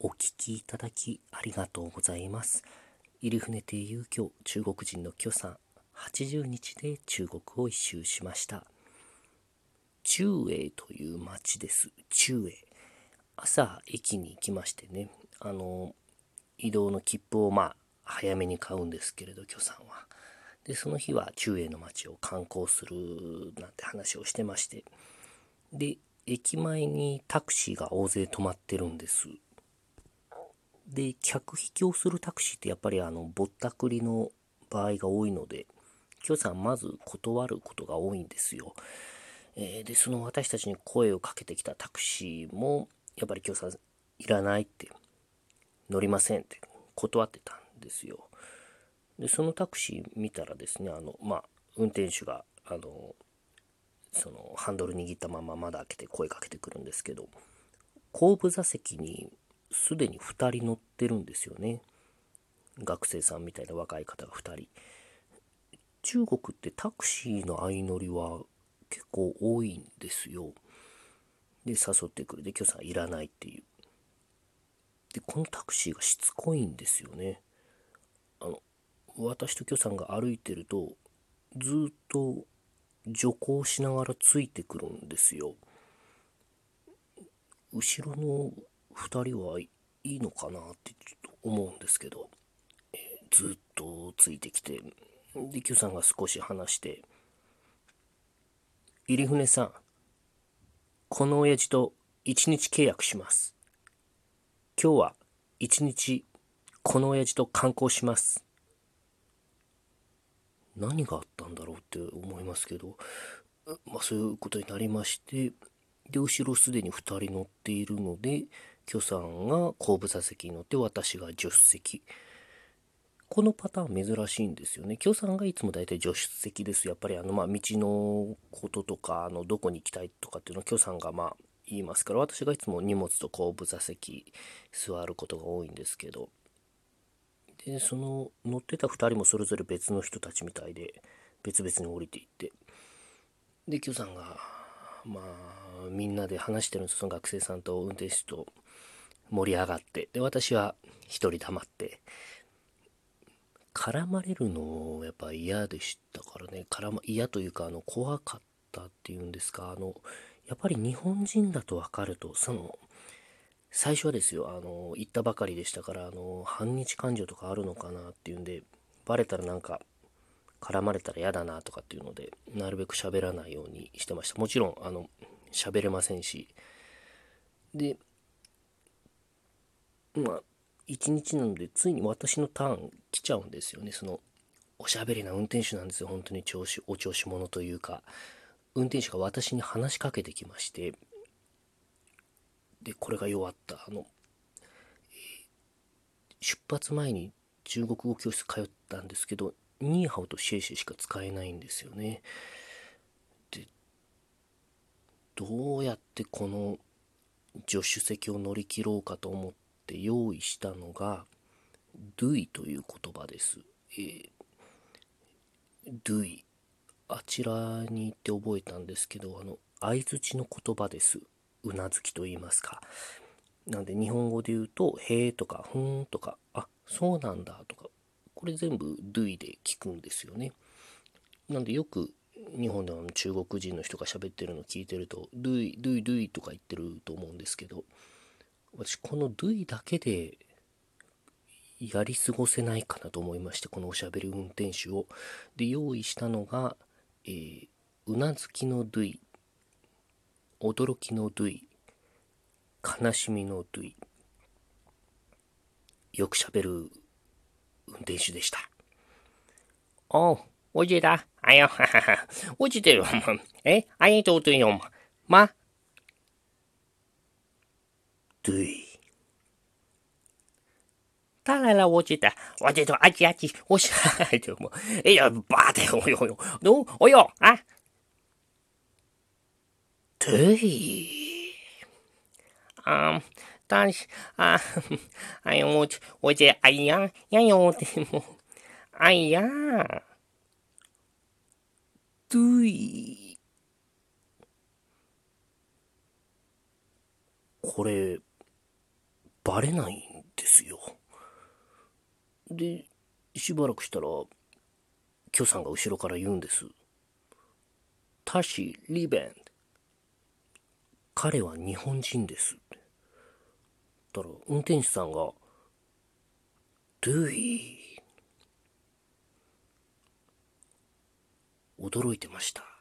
お聞きいただきありがとうございます。入船亭遊興中国人の許さん、80日で中国を一周しました。中英という町です。中英。朝駅に行きましてね、あの、移動の切符をまあ早めに買うんですけれど、許さんは。で、その日は中英の町を観光するなんて話をしてまして、で、駅前にタクシーが大勢止まってるんです。で、客引きをするタクシーってやっぱりあの、ぼったくりの場合が多いので、今日さんまず断ることが多いんですよ。えー、で、その私たちに声をかけてきたタクシーも、やっぱり今日さんいらないって、乗りませんって断ってたんですよ。で、そのタクシー見たらですね、あの、まあ、運転手が、あの、そのハンドル握ったまま窓開けて声かけてくるんですけど、後部座席にすでに2人乗ってるんですよね。学生さんみたいな若い方が2人。中国ってタクシーの相乗りは結構多いんですよ。で、誘ってくる。で、今日さんいらないっていう。で、このタクシーがしつこいんですよね。あの、私と許さんが歩いてると、ずっと徐行しながらついてくるんですよ。後ろの2人はいいのかなってちょっと思うんですけど、えー、ずっとついてきて、で、Q さんが少し話して、入船さん、この親父と1日契約します。今日は1日この親父と観光します。何があったんだろうって思いますけど、まあそういうことになりまして、で、後ろすでに2人乗っているので、許さんが後部座席に乗って私が助手席。このパターン珍しいんですよね。許さんがいつも大体助手席です。やっぱりあの、まあ、道のこととか、あの、どこに行きたいとかっていうのを許さんがまあ、言いますから、私がいつも荷物と後部座席座ることが多いんですけど、で、その乗ってた2人もそれぞれ別の人たちみたいで、別々に降りていって、で、Q さんが、まあ、みんなで話してるんですその学生さんと運転手と盛り上がって、で、私は一人黙って、絡まれるのやっぱ嫌でしたからね、絡ま、嫌というか、あの、怖かったっていうんですか、あの、やっぱり日本人だと分かると、その、最初はですよ、あの、行ったばかりでしたから、あの、反日感情とかあるのかなっていうんで、バレたらなんか、絡まれたら嫌だなとかっていうので、なるべく喋らないようにしてました。もちろん、あの、喋れませんし。で、まあ、一日なので、ついに私のターン来ちゃうんですよね。その、おしゃべりな運転手なんですよ。本当に調子、お調子者というか、運転手が私に話しかけてきまして、で、これが弱った。あの、出発前に中国語教室通ったんですけど、ニーハオとシェイシェしか使えないんですよね。で、どうやってこの助手席を乗り切ろうかと思って用意したのが、ドゥイという言葉です。えー、ドゥイ。あちらに行って覚えたんですけど、あの、相づちの言葉です。うなずきと言いますか。なんで日本語で言うと、へえとか、ふーんとか、あ、そうなんだと、これ全部 do で聞くんですよね。なんでよく日本では中国人の人が喋ってるの聞いてると、do do i, do とか言ってると思うんですけど、私この do だけでやり過ごせないかなと思いまして、このおしゃべり運転手を。で、用意したのが、えー、うなずきの do 驚きのドゥイ、悲しみのドゥイ、よく喋る運転手でした。哦，我记得，哎呀，哈哈哈，我记得了嘛，哎，阿姨做对用嘛，妈，对。当然了，我记得，我记得阿吉阿吉，我想就么，哎呀，爸的，哦哟哟，侬，哦哟啊。对，たし、あ、あいもち、おじ、あいや、やよ、でも、あいや、どい。これ、バレないんですよ。で、しばらくしたら、キョさんが後ろから言うんです。タシ・リベン。彼は日本人です。ったら、運転手さんが、ドゥイー。驚いてました。